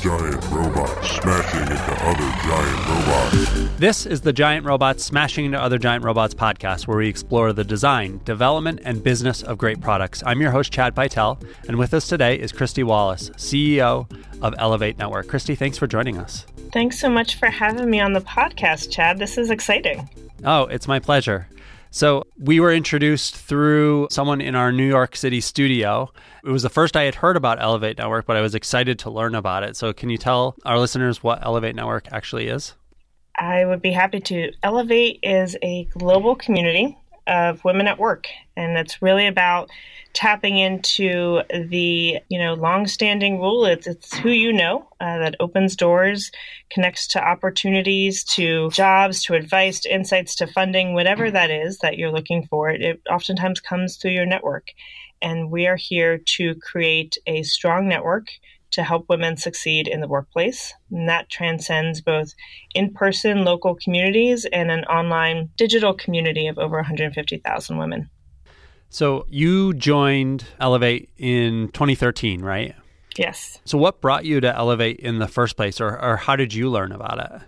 giant robots smashing into other giant robots. This is the Giant Robots Smashing into Other Giant Robots podcast, where we explore the design, development, and business of great products. I'm your host, Chad Pytel, and with us today is Kristy Wallace, CEO of Ellevate Network. Kristy, thanks for joining us. Thanks so much for having me on the podcast, Chad. This is exciting. Oh, it's my pleasure. So, we were introduced through someone in our New York City studio. It was the first I had heard about Ellevate Network, but I was excited to learn about it. So, can you tell our listeners what Ellevate Network actually is? I would be happy to. Ellevate is a global community of women at work, and it's really about tapping into the you know long-standing rule. It's it's who you know uh, that opens doors, connects to opportunities, to jobs, to advice, to insights, to funding, whatever that is that you're looking for. It, it oftentimes comes through your network, and we are here to create a strong network to help women succeed in the workplace. And that transcends both in person local communities and an online digital community of over 150,000 women. So you joined Ellevate in 2013, right? Yes. So what brought you to Ellevate in the first place, or, or how did you learn about it?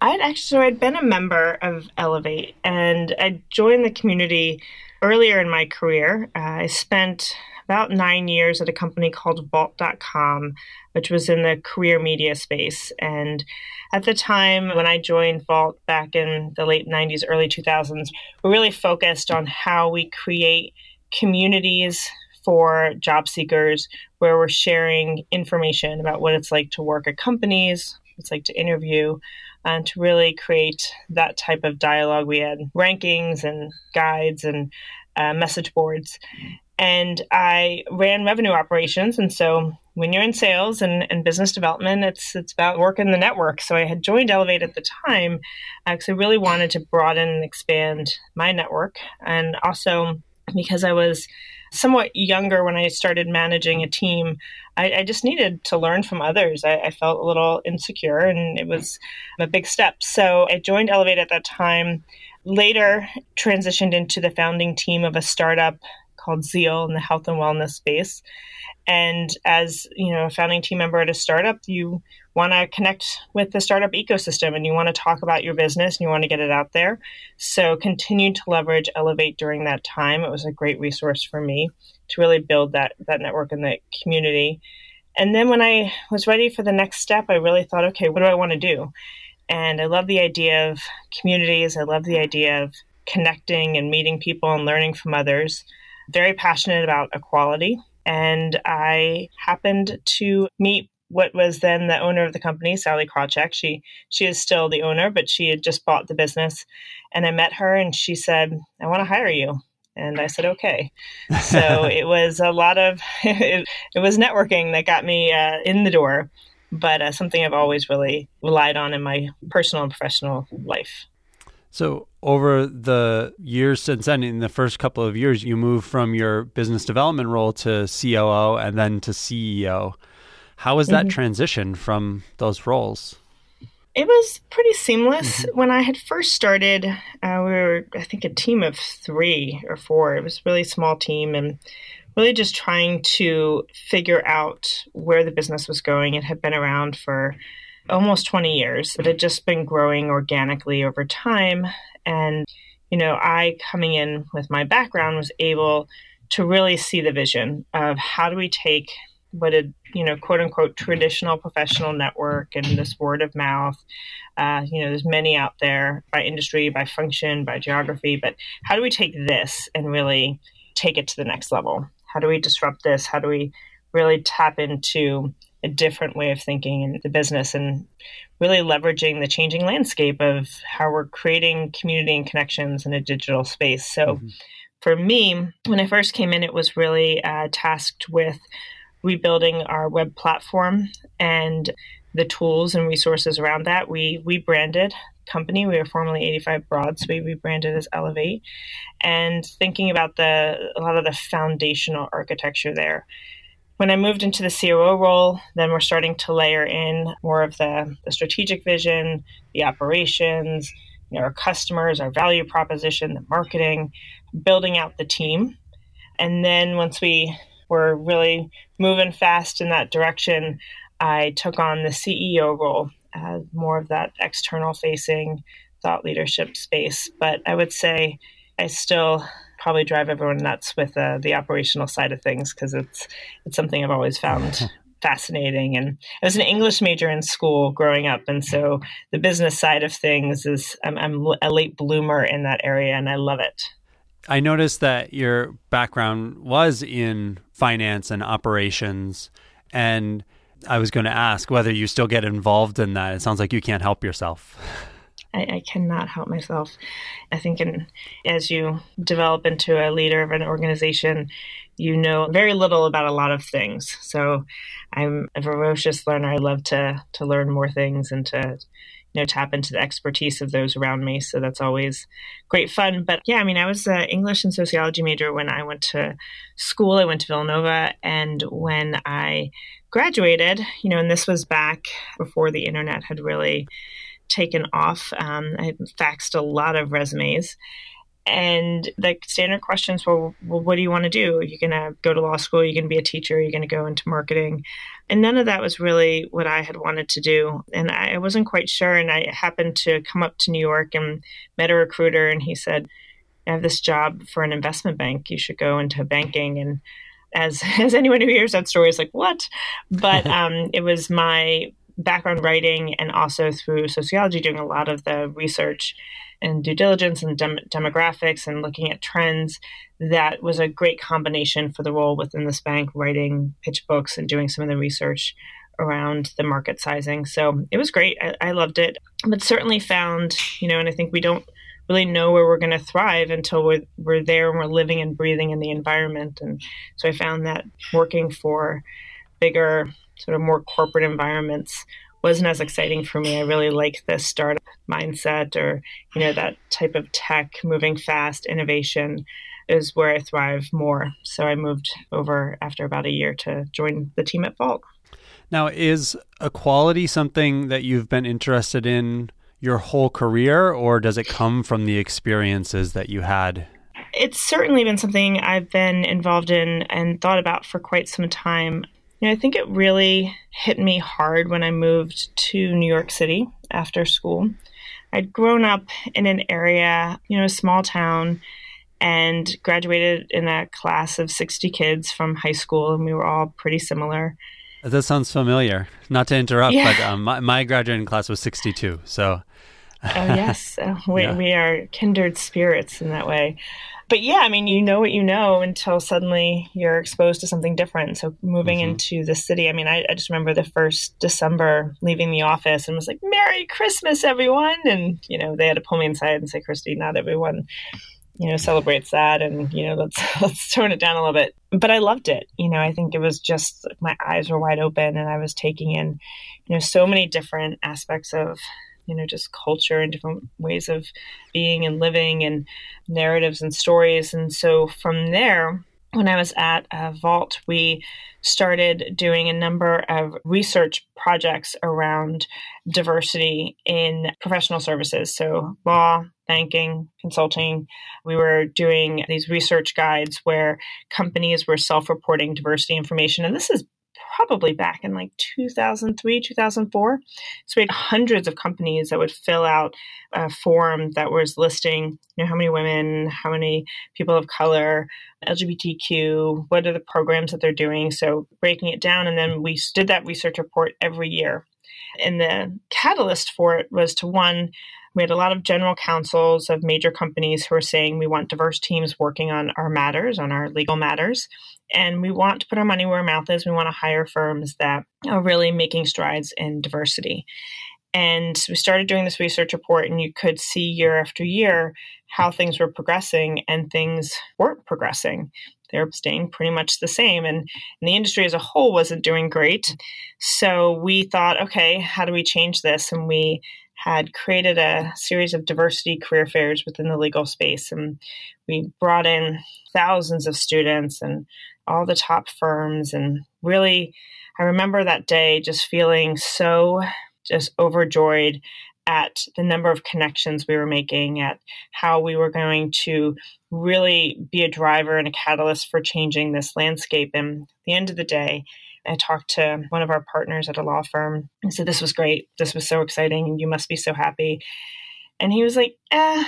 I'd actually I'd been a member of Ellevate, and I joined the community earlier in my career. Uh, I spent about nine years at a company called Vault.com, which was in the career media space. And at the time when I joined Vault back in the late 90s, early 2000s, we really focused on how we create communities for job seekers where we're sharing information about what it's like to work at companies, what it's like to interview, and to really create that type of dialogue. We had rankings and guides and uh, message boards and I ran revenue operations. And so when you're in sales and, and business development, it's it's about working the network. So I had joined Ellevate at the time because I really wanted to broaden and expand my network, and also because I was somewhat younger when I started managing a team, I, I just needed to learn from others. I, I, felt a little insecure, and it was a big step. So I joined Ellevate at that time. Later, transitioned into the founding team of a startup called Zeal in the health and wellness space. And as you know, a founding team member at a startup, you want to connect with the startup ecosystem and you want to talk about your business and you want to get it out there. So continue to leverage Ellevate during that time. It was a great resource for me to really build that that network and that community. And then when I was ready for the next step, I really thought, okay, what do I want to do? And I love the idea of communities. I love the idea of connecting and meeting people and learning from others very passionate about equality. And I happened to meet what was then the owner of the company, Sallie Krawcheck. She she is still the owner, but she had just bought the business. And I met her and she said, I want to hire you. And I said, okay. So it was a lot of, it, it was networking that got me uh, in the door, but uh, something I've always really relied on in my personal and professional life. So, over the years since then, in the first couple of years, you moved from your business development role to COO and then to CEO. How was that mm-hmm. transition from those roles? It was pretty seamless. Mm-hmm. When I had first started, uh, we were, I think, a team of three or four. It was a really small team and really just trying to figure out where the business was going. It had been around for almost 20 years, but it just been growing organically over time. And, you know, I coming in with my background was able to really see the vision of how do we take what a you know quote unquote traditional professional network and this word of mouth uh, you know there's many out there by industry by function by geography but how do we take this and really take it to the next level how do we disrupt this how do we really tap into a different way of thinking in the business and really leveraging the changing landscape of how we're creating community and connections in a digital space. So, mm-hmm. for me, when I first came in, it was really uh, tasked with rebuilding our web platform and the tools and resources around that. We we branded company. We were formerly 85 Broad, so we rebranded as Ellevate, and thinking about the a lot of the foundational architecture there when I moved into the COO role, then we're starting to layer in more of the, the strategic vision, the operations, you know, our customers, our value proposition, the marketing, building out the team. And then once we were really moving fast in that direction, I took on the CEO role, uh, more of that external facing thought leadership space. But I would say I still probably drive everyone nuts with uh, the operational side of things because it's it's something I've always found fascinating. And I was an English major in school growing up, and so the business side of things is I'm, I'm a late bloomer in that area, and I love it. I noticed that your background was in finance and operations, and I was going to ask whether you still get involved in that. It sounds like you can't help yourself. I, I, cannot help myself. I think in, as you develop into a leader of an organization, you know very little about a lot of things. So I'm a ferocious learner. I love to to learn more things and to you know tap into the expertise of those around me. So that's always great fun. But yeah, I mean, I was an English and sociology major when I went to school. I went to Villanova, and when I graduated, you know, and this was back before the internet had really taken off. Um, I faxed a lot of resumes. And the standard questions were, well, what do you want to do? Are you going to go to law school? Are you going to be a teacher? Are you going to go into marketing? And none of that was really what I had wanted to do. And I wasn't quite sure. And I happened to come up to New York and met a recruiter, and he said, I have this job for an investment bank. You should go into banking. And as as anyone who hears that story is like, what? But um, it was my background writing and also through sociology, doing a lot of the research and due diligence and dem- demographics and looking at trends. That was a great combination for the role within this bank, writing pitch books and doing some of the research around the market sizing. So it was great. I, I loved it, but certainly found, you know, and I think we don't really know where we're going to thrive until we're, we're there and we're living and breathing in the environment. And so I found that working for bigger sort of more corporate environments wasn't as exciting for me. I really like the startup mindset or, you know, that type of tech, moving fast, innovation is where I thrive more. So I moved over after about a year to join the team at Vault. Now, is equality something that you've been interested in your whole career, or does it come from the experiences that you had? It's certainly been something I've been involved in and thought about for quite some time. You know, I think it really hit me hard when I moved to New York City after school. I'd grown up in an area, you know, a small town, and graduated in a class of 60 kids from high school, and we were all pretty similar. That sounds familiar. Not to interrupt, yeah. but um, my, my, graduating class was 62. So. oh, yes. we, yeah. we are kindred spirits in that way but yeah, I mean, you know what you know until suddenly you're exposed to something different. So moving mm-hmm. into the city, I mean, I, I, just remember the first December leaving the office and was like, "Merry Christmas, everyone!" And you know, they had to pull me inside and say, "Kristy, not everyone." You know, celebrates that, and you know, let's let's tone it down a little bit. But I loved it. You know, I think it was just my eyes were wide open, and I was taking in, you know, so many different aspects of you know just culture and different ways of being and living and narratives and stories and so from there when I was at uh, Vault, we started doing a number of research projects around diversity in professional services. So, law, banking, consulting. We were doing these research guides where companies were self reporting diversity information. And this is probably back in like 2003, 2004. So we had hundreds of companies that would fill out a form that was listing, you know, how many women, how many people of color, LGBTQ, what are the programs that they're doing. So breaking it down. And then we did that research report every year. And the catalyst for it was to one, we had a lot of general counsels of major companies who were saying we want diverse teams working on our matters, on our legal matters. And we want to put our money where our mouth is. We want to hire firms that are really making strides in diversity. And we started doing this research report, and you could see year after year how things were progressing and things weren't progressing. They're staying pretty much the same. And, and the industry as a whole wasn't doing great. So we thought, okay, how do we change this? And we had created a series of diversity career fairs within the legal space. And we brought in thousands of students and all the top firms. And really, I remember that day just feeling so just overjoyed at the number of connections we were making, at how we were going to really be a driver and a catalyst for changing this landscape. And at the end of the day, I talked to one of our partners at a law firm and said, This was great. This was so exciting. You must be so happy. And he was like, Eh.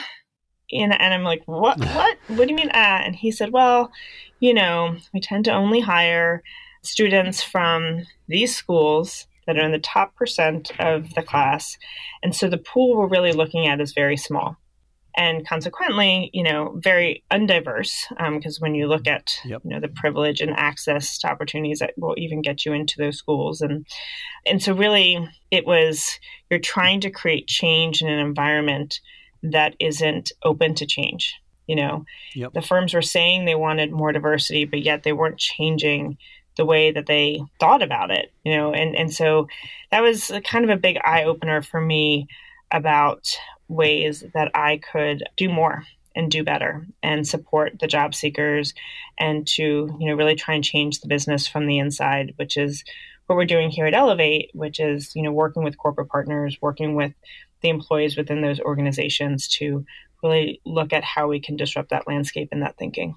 And, and I'm like, What? What? What do you mean, eh? And he said, Well, you know, we tend to only hire students from these schools that are in the top percent of the class. And so the pool we're really looking at is very small and consequently, you know, very undiverse. Because um, when you look at yep. you know the privilege and access to opportunities that will even get you into those schools, and and so really, it was you're trying to create change in an environment that isn't open to change. You know, yep. the firms were saying they wanted more diversity, but yet they weren't changing the way that they thought about it. You know, and and so that was kind of a big eye opener for me about ways that I could do more and do better and support the job seekers and to you know really try and change the business from the inside which is what we're doing here at ellevate which is you know working with corporate partners working with the employees within those organizations to really look at how we can disrupt that landscape and that thinking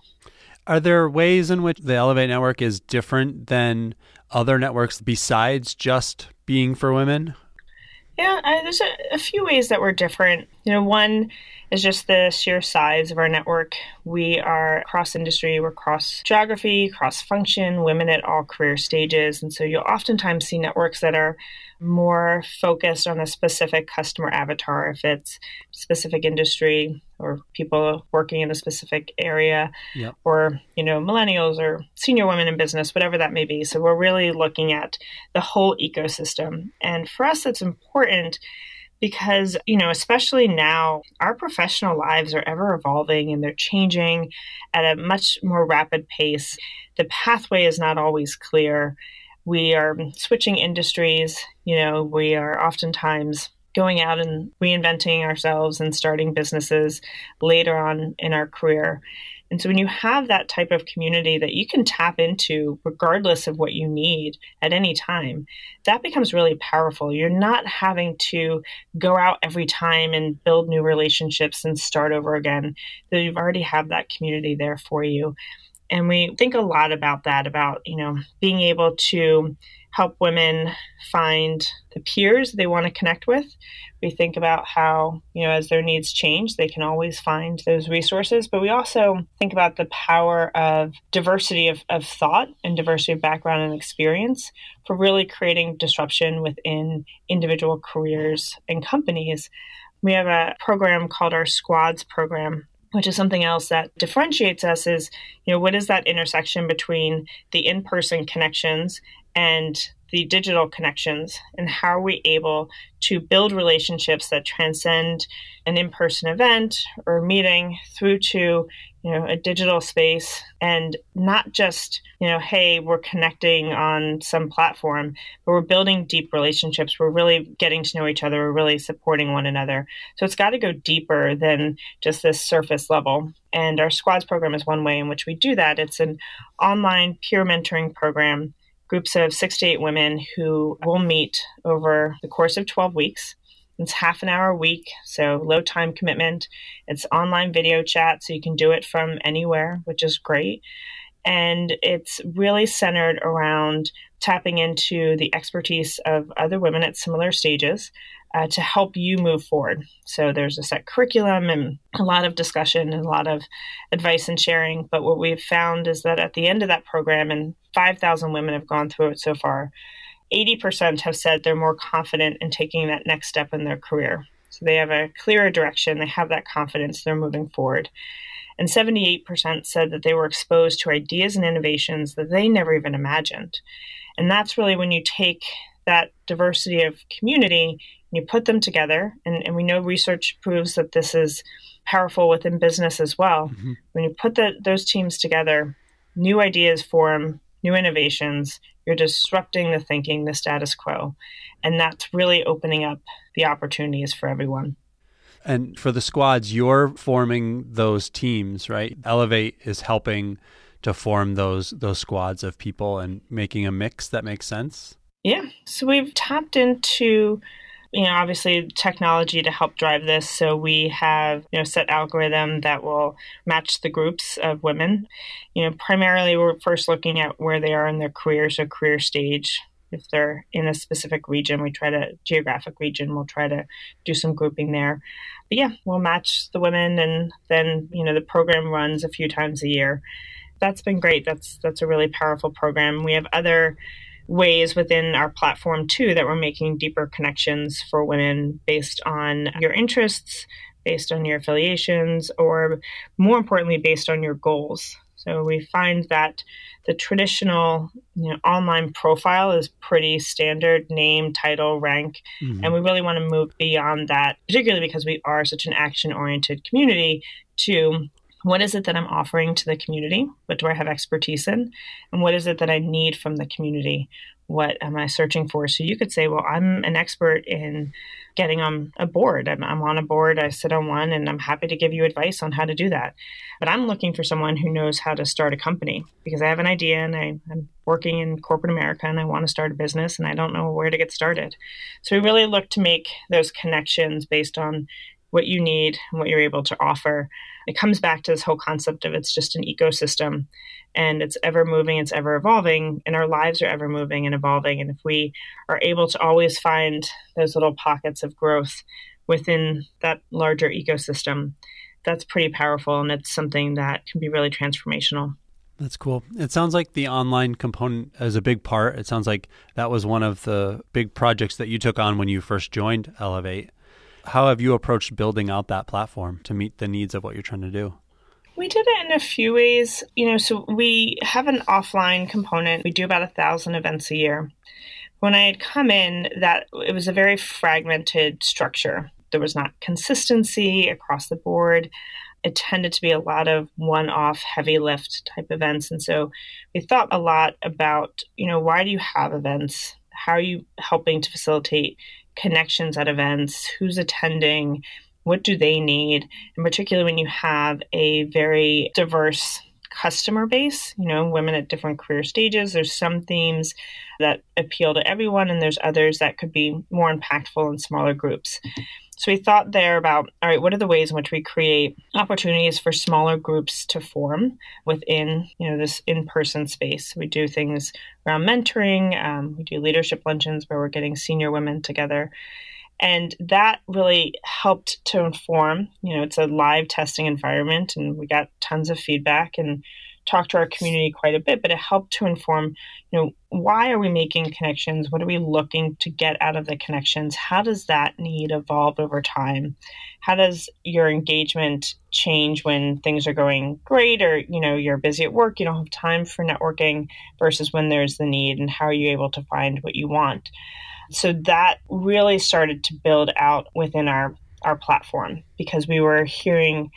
are there ways in which the ellevate network is different than other networks besides just being for women yeah, I, there's a, a, few ways that we're different. You know, one is just the sheer size of our network. We are cross industry, we're cross geography, cross function, women at all career stages. And so you'll oftentimes see networks that are more focused on a specific customer avatar, if it's specific industry or people working in a specific area, yep. or you know millennials or senior women in business, whatever that may be. So we're really looking at the whole ecosystem, and for us, it's important because you know especially now our professional lives are ever evolving and they're changing at a much more rapid pace the pathway is not always clear we are switching industries. You know, we are oftentimes going out and reinventing ourselves and starting businesses later on in our career. And so when you have that type of community that you can tap into regardless of what you need at any time, that becomes really powerful. You're not having to go out every time and build new relationships and start over again. You've already have that community there for you. And we think a lot about that, about, you know, being able to help women find the peers they want to connect with. We think about how, you know, as their needs change, they can always find those resources. But we also think about the power of diversity of, of thought and diversity of background and experience for really creating disruption within individual careers and companies. We have a program called our Squads program which is something else that differentiates us is you know what is that intersection between the in-person connections and the digital connections and how are we able to build relationships that transcend an in-person event or meeting through to you know a digital space and not just you know hey we're connecting on some platform but we're building deep relationships. We're really getting to know each other. We're really supporting one another. So it's got to go deeper than just this surface level. And our squads program is one way in which we do that. It's an online peer mentoring program groups of six to eight women who will meet over the course of 12 weeks it's half an hour a week, so low time commitment. It's online video chat, so you can do it from anywhere, which is great. And it's really centered around tapping into the expertise of other women at similar stages uh, to help you move forward. So there's a set curriculum and a lot of discussion and a lot of advice and sharing. But what we've found is that at the end of that program, and 5,000 women have gone through it so far, 80% have said they're more confident in taking that next step in their career. So they have a clearer direction, they have that confidence, they're moving forward. And 78% said that they were exposed to ideas and innovations that they never even imagined. And that's really when you take that diversity of community and you put them together, and, and we know research proves that this is powerful within business as well. Mm-hmm. When you put the, those teams together, new ideas form, new innovations, you're disrupting the thinking, the status quo. And that's really opening up the opportunities for everyone. And for the squads, you're forming those teams, right? Ellevate is helping to form those those squads of people and making a mix that makes sense. Yeah. So we've tapped into you know, obviously technology to help drive this. So we have, you know, set algorithm that will match the groups of women. You know, primarily we're first looking at where they are in their career, so career stage. If they're in a specific region, we try to geographic region, we'll try to do some grouping there. But yeah, we'll match the women and then, you know, the program runs a few times a year. That's been great. That's that's a really powerful program. We have other ways within our platform too that we're making deeper connections for women based on your interests, based on your affiliations, or more importantly, based on your goals. So we find that the traditional you know, online profile is pretty standard name, title, rank. Mm-hmm. And we really want to move beyond that, particularly because we are such an action oriented community, to what is it that I'm offering to the community? What do I have expertise in? And what is it that I need from the community? What am I searching for? So you could say, well, I'm an expert in getting on a board. I'm, I'm, on a board, I sit on one, and I'm happy to give you advice on how to do that. But I'm looking for someone who knows how to start a company because I have an idea and I, I'm working in corporate America and I want to start a business and I don't know where to get started. So we really look to make those connections based on what you need and what you're able to offer. It comes back to this whole concept of it's just an ecosystem and it's ever moving, it's ever evolving, and our lives are ever moving and evolving. And if we are able to always find those little pockets of growth within that larger ecosystem, that's pretty powerful and it's something that can be really transformational. That's cool. It sounds like the online component is a big part. It sounds like that was one of the big projects that you took on when you first joined Ellevate. How have you approached building out that platform to meet the needs of what you're trying to do? We did it in a few ways. You know, so we have an offline component. We do about a thousand events a year. When I had come in, that it was a very fragmented structure. There was not consistency across the board. It tended to be a lot of one-off heavy lift type events. And so we thought a lot about, you know, why do you have events? How are you helping to facilitate connections at events, who's attending, what do they need, and particularly when you have a very diverse customer base, you know, women at different career stages. There's some themes that appeal to everyone, and there's others that could be more impactful in smaller groups. So we thought there about all right, what are the ways in which we create opportunities for smaller groups to form within you know this in-person space? We do things around mentoring. Um, we do leadership luncheons where we're getting senior women together. And that really helped to inform, you know, it's a live testing environment and we got tons of feedback and talked to our community quite a bit, but it helped to inform, you know, why are we making connections? What are we looking to get out of the connections? How does that need evolve over time? How does your engagement change when things are going great or, you know, you're busy at work, you don't have time for networking versus when there's the need and how are you able to find what you want? So that really started to build out within our our platform because we were hearing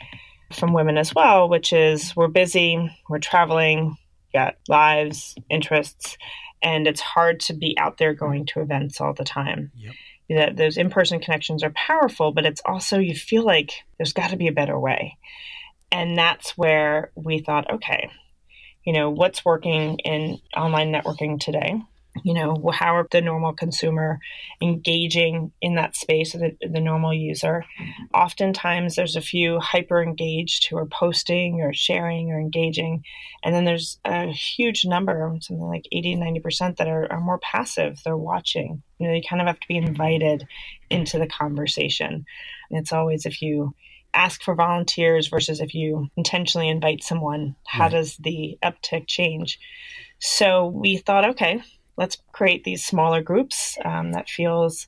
from women as well, which is we're busy, we're traveling, got lives, interests, and it's hard to be out there going to events all the time. Yep. That those in-person connections are powerful, but it's also you feel like there's got to be a better way. And that's where we thought, okay, you know, what's working in online networking today? You know how are the normal consumer engaging in that space the, the normal user? Oftentimes there's a few hyper engaged who are posting or sharing or engaging and then there's a huge number something like 80 90% that are, are more passive. They're watching. You know you kind of have to be invited into the conversation. And it's always if you ask for volunteers versus if you intentionally invite someone how right. does the uptick change? So we thought okay let's create these smaller groups um, that feels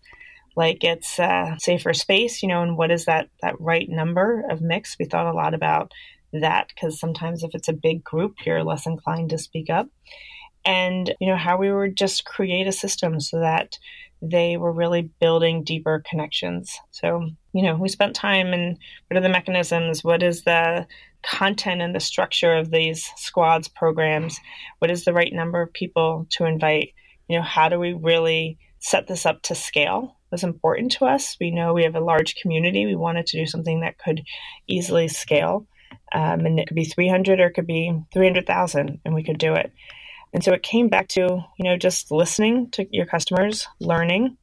like it's a safer space, you know, and what is that that right number of mix? We thought a lot about that because sometimes if it's a big group, you're less inclined to speak up. And, you know, how we would just create a system so that they were really building deeper connections. So, you know, we spent time and what are the mechanisms? What is the content and the structure of these squads programs? What is the right number of people to invite? You know, how do we really set this up to scale? Was important to us. We know we have a large community. We wanted to do something that could easily scale. Um, and it could be 300 or it could be 300,000, and we could do it. And so it came back to, you know, just listening to your customers, learning,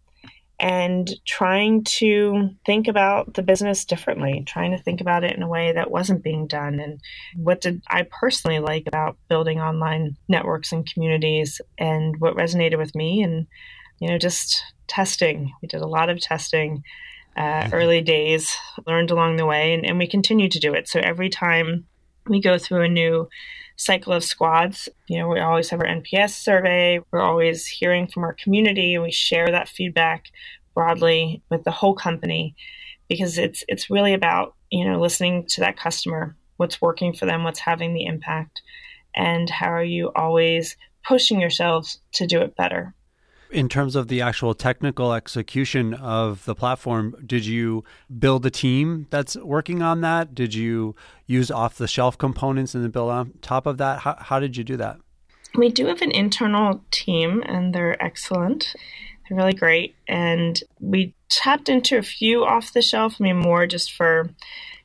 and trying to think about the business differently, trying to think about it in a way that wasn't being done. And what did I personally like about building online networks and communities and what resonated with me? And, you know, just testing. We did a lot of testing. Uh, mm-hmm. early days, learned along the way, and, and we continue to do it. So every time we go through a new cycle of squads. You know, we always have our NPS survey. We're always hearing from our community and we share that feedback broadly with the whole company because it's it's really about, you know, listening to that customer, what's working for them, what's having the impact, and how are you always pushing yourselves to do it better in terms of the actual technical execution of the platform, did you build a team that's working on that? Did you use off the shelf components and then build on top of that? How, how did you do that? We do have an internal team, and they're excellent. They're really great. And we tapped into a few off the shelf, I mean, more just for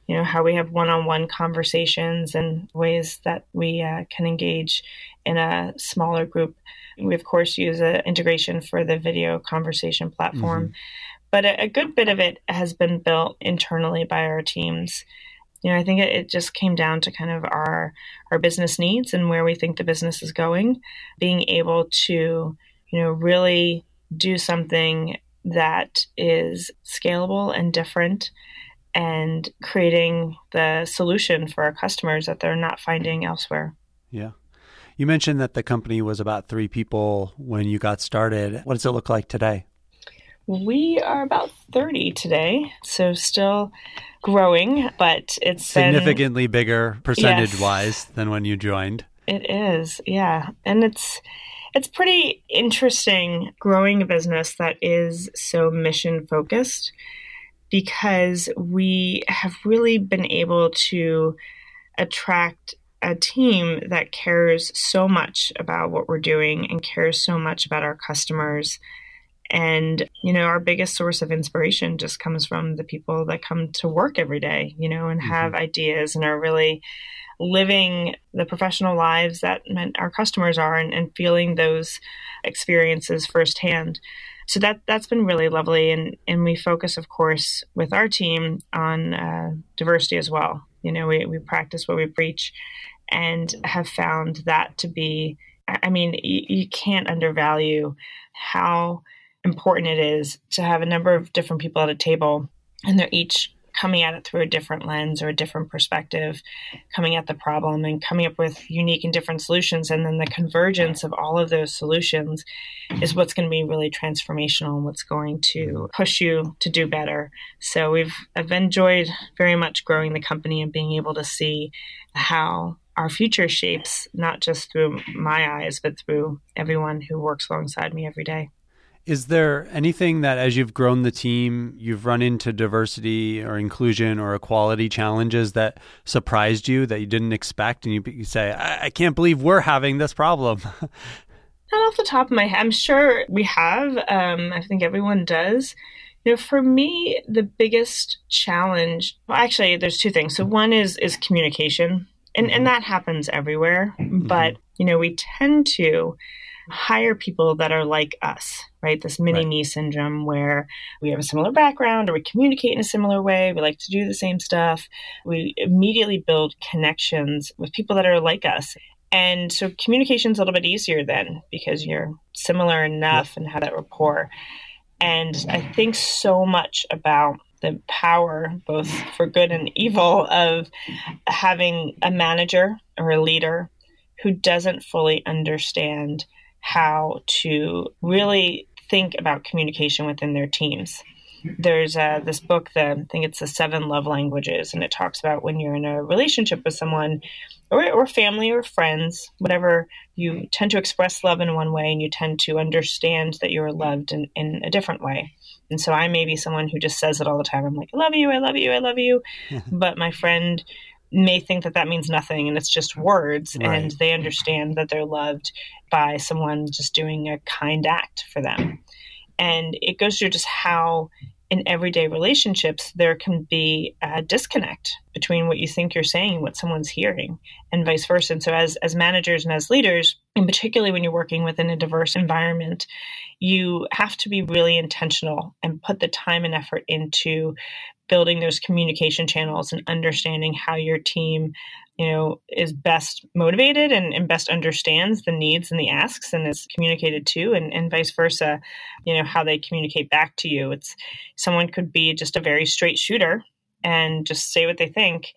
you know how we have one-on-one conversations and ways that we uh, can engage in a smaller group we, of course, use an integration for the video conversation platform. Mm-hmm. But a, a, good bit of it has been built internally by our teams. You know, I think it, it just came down to kind of our our business needs and where we think the business is going. Being able to, you know, really do something that is scalable and different and creating the solution for our customers that they're not finding elsewhere. Yeah. You mentioned that the company was about three people when you got started. What does it look like today? We are about 30 today, so still growing, but it's significantly been, bigger percentage yes, wise than when you joined. It is, yeah. And it's it's pretty interesting growing a business that is so mission focused because we have really been able to attract a team that cares so much about what we're doing and cares so much about our customers. And, you know, our biggest source of inspiration just comes from the people that come to work every day, you know, and mm-hmm. have ideas and are really living the professional lives that our customers are and, and feeling those experiences firsthand. So that that's been really lovely, and and we focus, of course, with our team on uh, diversity as well. You know, we we practice what we preach, and have found that to be I mean, you, you can't undervalue how important it is to have a number of different people at a table and they're each coming at it through a different lens or a different perspective, coming at the problem and coming up with unique and different solutions. And then the convergence of all of those solutions is what's going to be really transformational and what's going to push you to do better. So we've I've enjoyed very much growing the company and being able to see how our future shapes, not just through my eyes, but through everyone who works alongside me every day. Is there anything that, as you've grown the team, you've run into diversity or inclusion or equality challenges that surprised you that you didn't expect? And you, you say, I-, I can't believe we're having this problem. Not off the top of my head. I'm sure we have. Um, I think everyone does. You know, for me, the biggest challenge, well, actually, there's two things. So one is is communication and and mm-hmm. that happens everywhere mm-hmm. but you know we tend to hire people that are like us right? This mini right. me syndrome where we have a similar background or we communicate in a similar way. We like to do the same stuff. We immediately build connections with people that are like us. And so communication's a little bit easier then because you're similar enough and have that rapport. And i think so much about the power, both for good and evil, of having a manager or a leader who doesn't fully understand how to really think about communication within their teams. There's uh, this book that I think it's the seven love languages, and it talks about when you're in a relationship with someone, or, or family or friends, whatever, you tend to express love in one way and you tend to understand that you're loved in, in a different way. And so I may be someone who just says it all the time. I'm like, I love you, I love you, I love you. but my friend may think that that means nothing and it's just words right. and they understand that they're loved by someone just doing a kind act for them. And it goes through just how in everyday relationships, there can be a disconnect between what you think you're saying and what someone's hearing, and vice versa. And so, as, as managers and as leaders, and particularly when you're working within a diverse environment, you have to be really intentional and put the time and effort into building those communication channels and understanding how your team you know is best motivated and, and, best understands the needs and the asks and is communicated to and, and vice versa you know how they communicate back to you. It's someone could be just a very straight shooter and just say what they think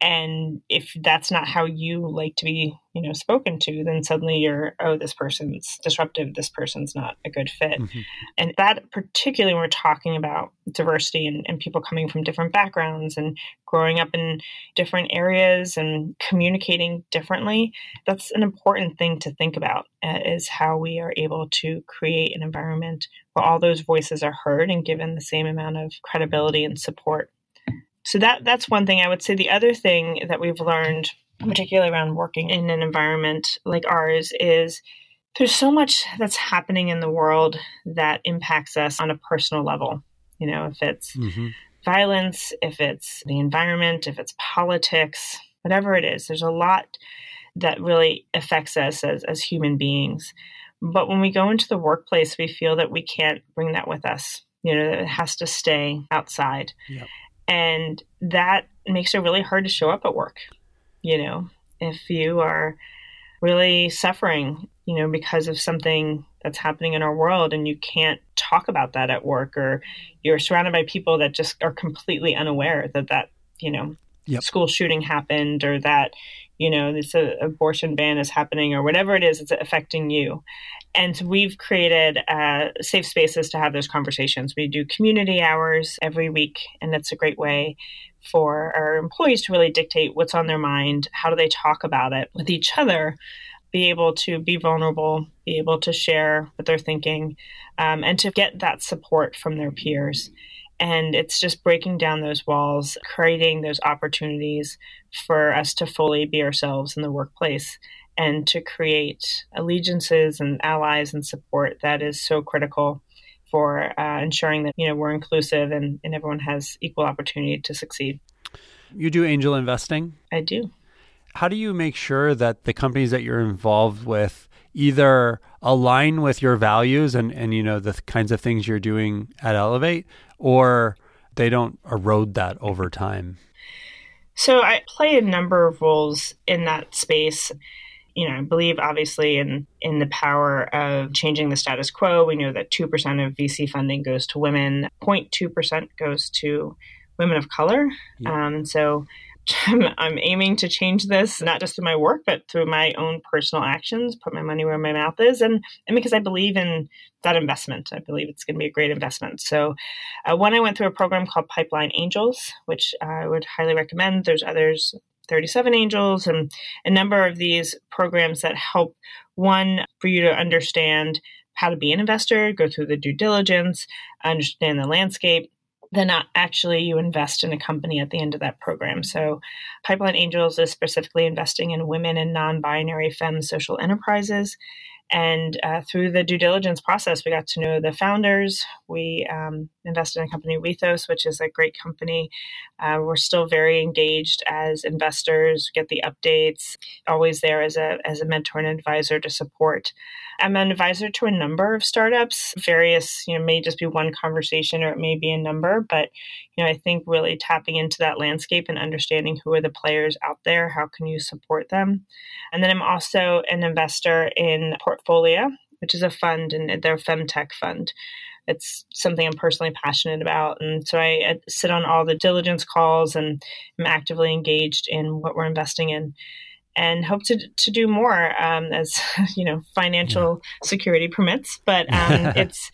and if that's not how you like to be you know spoken to then suddenly you're oh this person's disruptive. This person's not a good fit. Mm-hmm. and that particularly when we're talking about diversity and, and people coming from different backgrounds and growing up in different areas and communicating differently that's an important thing to think about uh, is how we are able to create an environment where all those voices are heard and given the same amount of credibility and support so that that's one thing I would say. The other thing that we've learned, particularly around working in an environment like ours, is there's so much that's happening in the world that impacts us on a personal level. You know, if it's mm-hmm. violence, if it's the environment, if it's politics, whatever it is, there's a lot that really affects us as, as human beings. But when we go into the workplace, we feel that we can't bring that with us. You know, it has to stay outside. Yep. And that makes it really hard to show up at work. You know, if you are really suffering, you know, because of something that's happening in our world and you can't talk about that at work or you're surrounded by people that just are completely unaware that that, you know, yep. school shooting happened or that, you know, this uh, abortion ban is happening or whatever it is, it's affecting you. And we've created uh, safe spaces to have those conversations. We do community hours every week, and that's a great way for our employees to really dictate what's on their mind, how do they talk about it with each other, be able to be vulnerable, be able to share what they're thinking, um, and to get that support from their peers. And it's just breaking down those walls, creating those opportunities for us to fully be ourselves in the workplace and to create allegiances and allies and support that is so critical for uh, ensuring that you know we're inclusive and, and everyone has equal opportunity to succeed. You do angel investing? I do. How do you make sure that the companies that you're involved with either align with your values and, and you know the kinds of things you're doing at Ellevate or they don't erode that over time? So I play a number of roles in that space you know, I believe obviously in in the power of changing the status quo. We know that two percent of VC funding goes to women, 0.2 percent goes to women of color, yeah. um, so. I'm, I'm aiming to change this not just through my work, but through my own personal actions. Put my money where my mouth is, and and because I believe in that investment, I believe it's going to be a great investment. So, uh, one I went through a program called Pipeline Angels, which I would highly recommend. There's others 37 Angels and a number of these programs that help one for you to understand how to be an investor, go through the due diligence, understand the landscape. Then actually you invest in a company at the end of that program. So Pipeline Angels is specifically investing in women and non-binary femme social enterprises. And uh, through the due diligence process, we got to know the founders. We um, invested in a company, Wethos, which is a great company. Uh, we're still very engaged as investors, get the updates, always there as a, as a mentor and advisor to support. I'm an advisor to a number of startups, various, you know, may just be one conversation or it may be a number, but, you know, I think really tapping into that landscape and understanding who are the players out there, how can you support them? And then I'm also an investor in Portfolia, which is a fund and their femtech fund. It's something I'm personally passionate about. And so I, I sit on all the diligence calls and I'm actively engaged in what we're investing in and hope to to do more um, as you know financial yeah. security permits. But um, it's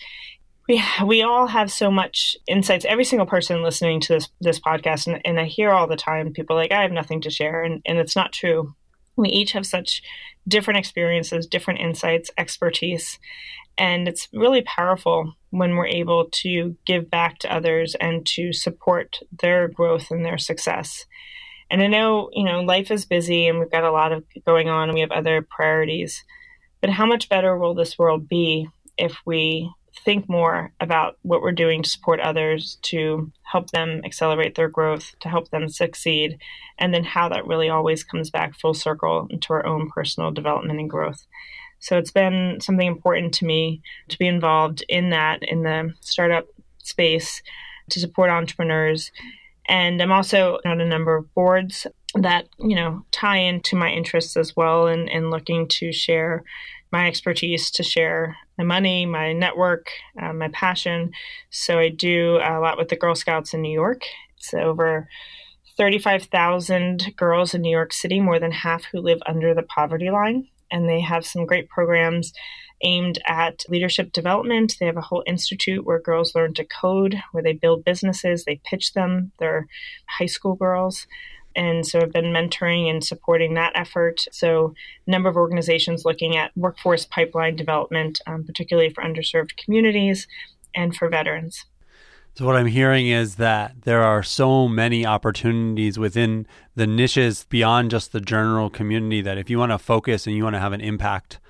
we we all have so much insights. Every single person listening to this this podcast, and, and I hear all the time people like I have nothing to share, and and it's not true. We each have such different experiences, different insights, expertise, and it's really powerful when we're able to give back to others and to support their growth and their success. And I know, you know, life is busy and we've got a lot of going on and we have other priorities. But how much better will this world be if we think more about what we're doing to support others, to help them accelerate their growth, to help them succeed, and then how that really always comes back full circle into our own personal development and growth. So it's been something important to me to be involved in that in the startup space to support entrepreneurs. And I'm also on a number of boards that, you know, tie into my interests as well and, and looking to share my expertise to share money, my network, uh, my passion. So I do a lot with the Girl Scouts in New York. It's over 35,000 girls in New York City, more than half who live under the poverty line. And they have some great programs aimed at leadership development. They have a whole institute where girls learn to code, where they build businesses, they pitch them. They're high school girls. And so I've been mentoring and supporting that effort. So a number of organizations looking at workforce pipeline development, um, particularly for underserved communities and for veterans. So what I'm hearing is that there are so many opportunities within the niches beyond just the general community that if you want to focus and you want to have an impact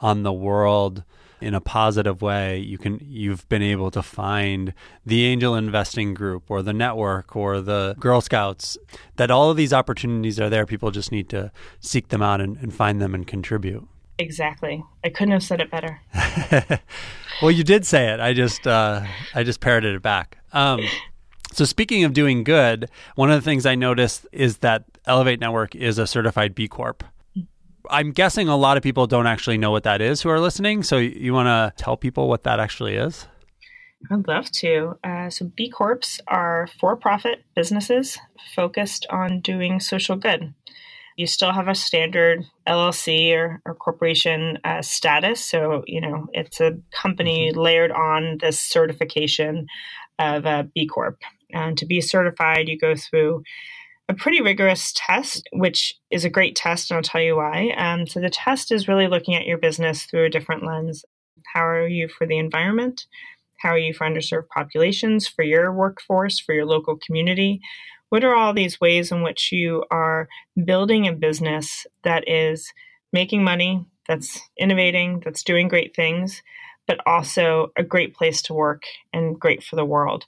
on the world in a positive way, you can you've been able to find the angel investing group or the network or the Girl Scouts. That all of these opportunities are there. People just need to seek them out and, and find them and contribute. Exactly. I couldn't have said it better. well, you did say it. I just uh, I just parroted it back. Um, so speaking of doing good, one of the things I noticed is that Ellevate Network is a certified B Corp. I'm guessing a lot of people don't actually know what that is who are listening. So you want to tell people what that actually is? I'd love to. Uh, so, B Corps are for profit businesses focused on doing social good. You still have a standard LLC or, or corporation uh, status. So, you know, it's a company mm-hmm. layered on this certification of a B Corp. And to be certified, you go through a pretty rigorous test, which is a great test, and I'll tell you why. Um, so, the test is really looking at your business through a different lens. How are you for the environment? How are you for underserved populations, for your workforce, for your local community? What are all these ways in which you are building a business that is making money, that's innovating, that's doing great things, but also a great place to work and great for the world?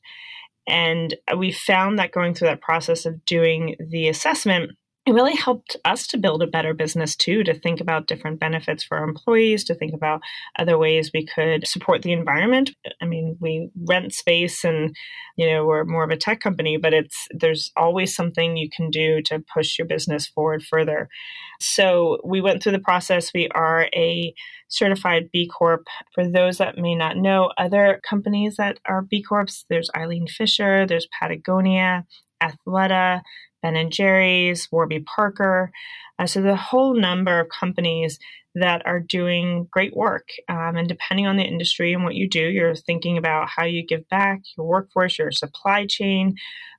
And we found that going through that process of doing the assessment, it really helped us to build a better business too, to think about different benefits for our employees, to think about other ways we could support the environment. I mean, we rent space and, you know, we're more of a tech company, but it's there's always something you can do to push your business forward further. So we went through the process. We are a certified B Corp. For those that may not know, other companies that are B Corps, there's Eileen Fisher, there's Patagonia, Athleta, Ben and Jerry's, Warby Parker. Uh, so the whole number of companies that are doing great work. Um, and depending on the industry and what you do, you're thinking about how you give back, your workforce, your supply chain,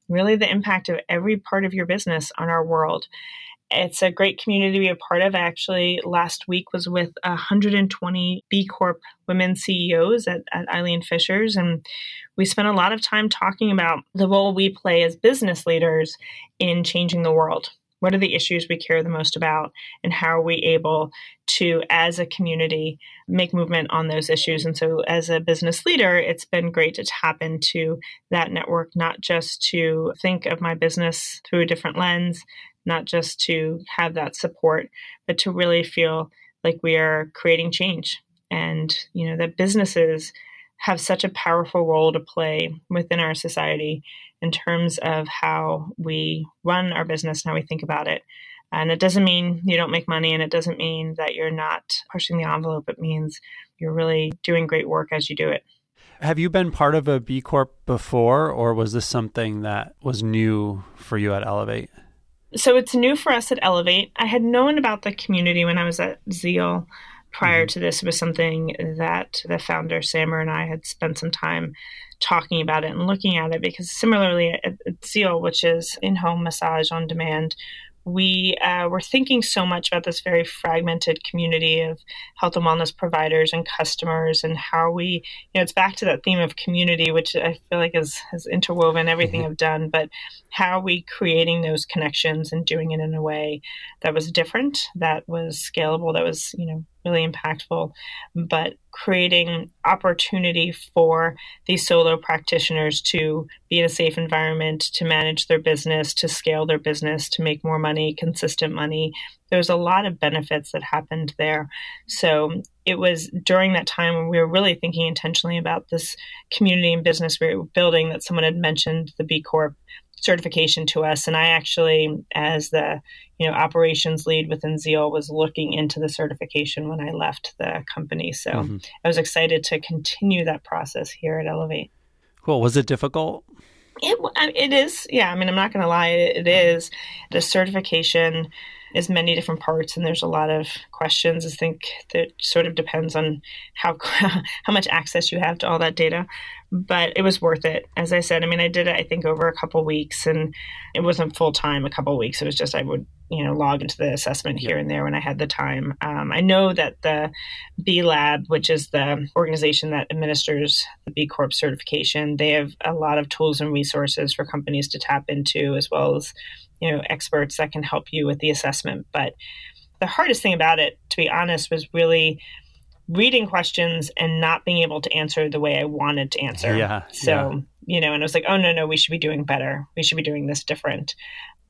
really the impact of every part of your business on our world. It's a great community to be a part of. Actually, last week was with 120 B Corp women CEOs at, at Eileen Fisher's, and we spent a lot of time talking about the role we play as business leaders in changing the world. What are the issues we care the most about, and how are we able to, as a community, make movement on those issues? And so, as a business leader, it's been great to tap into that network, not just to think of my business through a different lens, not just to have that support, but to really feel like we are creating change and, you know, that businesses have such a powerful role to play within our society in terms of how we run our business and how we think about it. And it doesn't mean you don't make money and it doesn't mean that you're not pushing the envelope. It means you're really doing great work as you do it. Have you been part of a B Corp before, or was this something that was new for you at Ellevate? So it's new for us at Ellevate. I had known about the community when I was at Zeal prior mm-hmm. to this It was something that the founder Samer and I had spent some time talking about it and looking at it because similarly at, at Zeal, which is in-home massage on demand, we uh, were thinking so much about this very fragmented community of health and wellness providers and customers and how we you know it's back to that theme of community which i feel like is, has interwoven everything mm-hmm. i've done but how are we creating those connections and doing it in a way that was different that was scalable that was you know really impactful, but creating opportunity for these solo practitioners to be in a safe environment, to manage their business, to scale their business, to make more money, consistent money. There's a lot of benefits that happened there. So it was during that time when we were really thinking intentionally about this community and business we were building that someone had mentioned the B Corp certification to us. And I actually, as the you know operations lead within Zeal, was looking into the certification when I left the company. So mm-hmm. I was excited to continue that process here at Ellevate. Cool. Was it difficult? It it is. Yeah. I mean, I'm not going to lie. It, it is. The certification is many different parts, and there's a lot of questions. I think that sort of depends on how how much access you have to all that data. But it was worth it. As I said, I mean, I did it. I think over a couple weeks, and it wasn't full time. A couple weeks. It was just I would you know log into the assessment here and there when I had the time. Um, I know that the B Lab, which is the organization that administers the B Corp certification, they have a lot of tools and resources for companies to tap into, as well as you know experts that can help you with the assessment but the hardest thing about it to be honest was really reading questions and not being able to answer the way I wanted to answer. Yeah. So, yeah. you know, and I was like, oh, no, no, we should be doing better. We should be doing this different.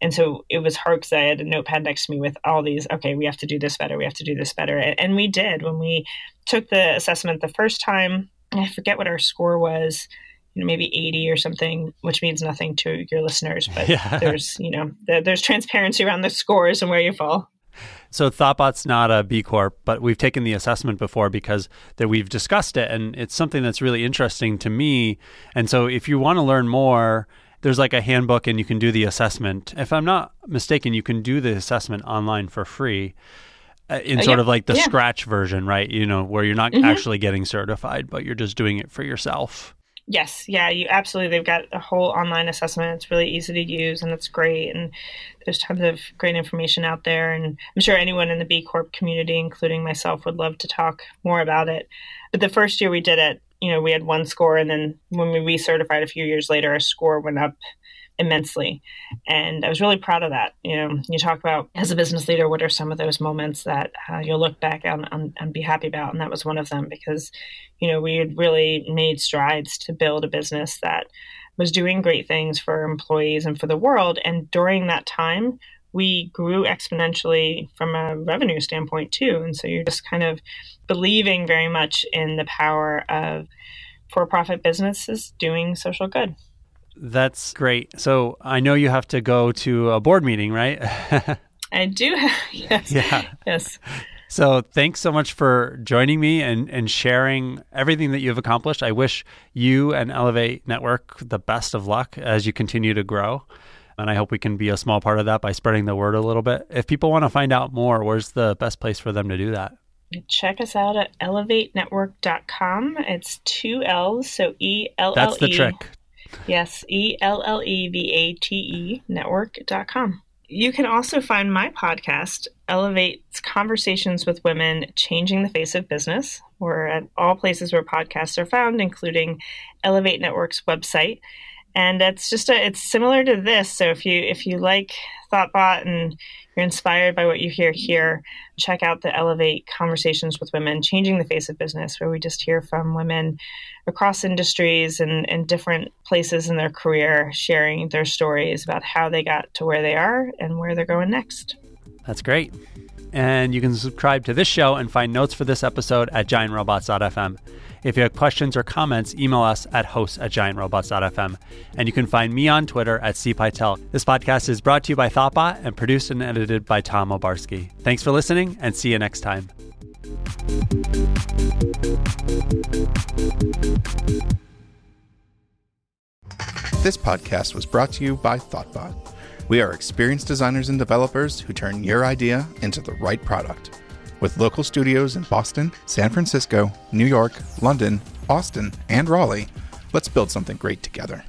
And so it was hard because I had a notepad next to me with all these, okay, we have to do this better. We have to do this better. And, and we did when we took the assessment the first time. I forget what our score was you know, maybe 80 or something, which means nothing to your listeners, but yeah. there's, you know, there's transparency around the scores and where you fall. So Thoughtbot's not a B Corp, but we've taken the assessment before because that we've discussed it and it's something that's really interesting to me. And so if you want to learn more, there's like a handbook and you can do the assessment. If I'm not mistaken, you can do the assessment online for free. Uh, in uh, sort of like the yeah. scratch version, right? You know, where you're not mm-hmm. actually getting certified, but you're just doing it for yourself. Yes, yeah, you absolutely. They've got a whole online assessment. It's really easy to use and it's great. And there's tons of great information out there. And I'm sure anyone in the B Corp community, including myself, would love to talk more about it. But the first year we did it, you know, we had one score. And then when we recertified a few years later, our score went up immensely. And I was really proud of that. You know, you talk about as a business leader, what are some of those moments that uh, you'll look back on, on, and be happy about? And that was one of them because, you know, we had really made strides to build a business that was doing great things for employees and for the world. And during that time, we grew exponentially from a revenue standpoint too. And so you're just kind of believing very much in the power of for profit businesses doing social good. That's great. So I know you have to go to a board meeting, right? I do. Have, yes. Yeah. Yes. So thanks so much for joining me and, and sharing everything that you've accomplished. I wish you and Ellevate Network the best of luck as you continue to grow. And I hope we can be a small part of that by spreading the word a little bit. If people want to find out more, where's the best place for them to do that? Check us out at ellevatenetwork.com. It's two L's, so E L L E. That's the trick. Yes, E L L E V A T E network.com. You can also find my podcast, Ellevate's Conversations with Women Changing the Face of Business. We're at all places where podcasts are found, including Ellevate Network's website. And it's just a, it's similar to this. So if you if you like Thoughtbot and you're inspired by what you hear here, check out the Ellevate Conversations with Women, Changing the Face of Business, where we just hear from women across industries and, and different places in their career sharing their stories about how they got to where they are and where they're going next. That's great. And you can subscribe to this show and find notes for this episode at giantrobots.fm. If you have questions or comments, email us at hosts at giantrobots.fm. And you can find me on Twitter at cpytel. This podcast is brought to you by Thoughtbot and produced and edited by Tom Obarski. Thanks for listening and see you next time. This podcast was brought to you by Thoughtbot. We are experienced designers and developers who turn your idea into the right product. With local studios in Boston, San Francisco, New York, London, Austin, and Raleigh, let's build something great together.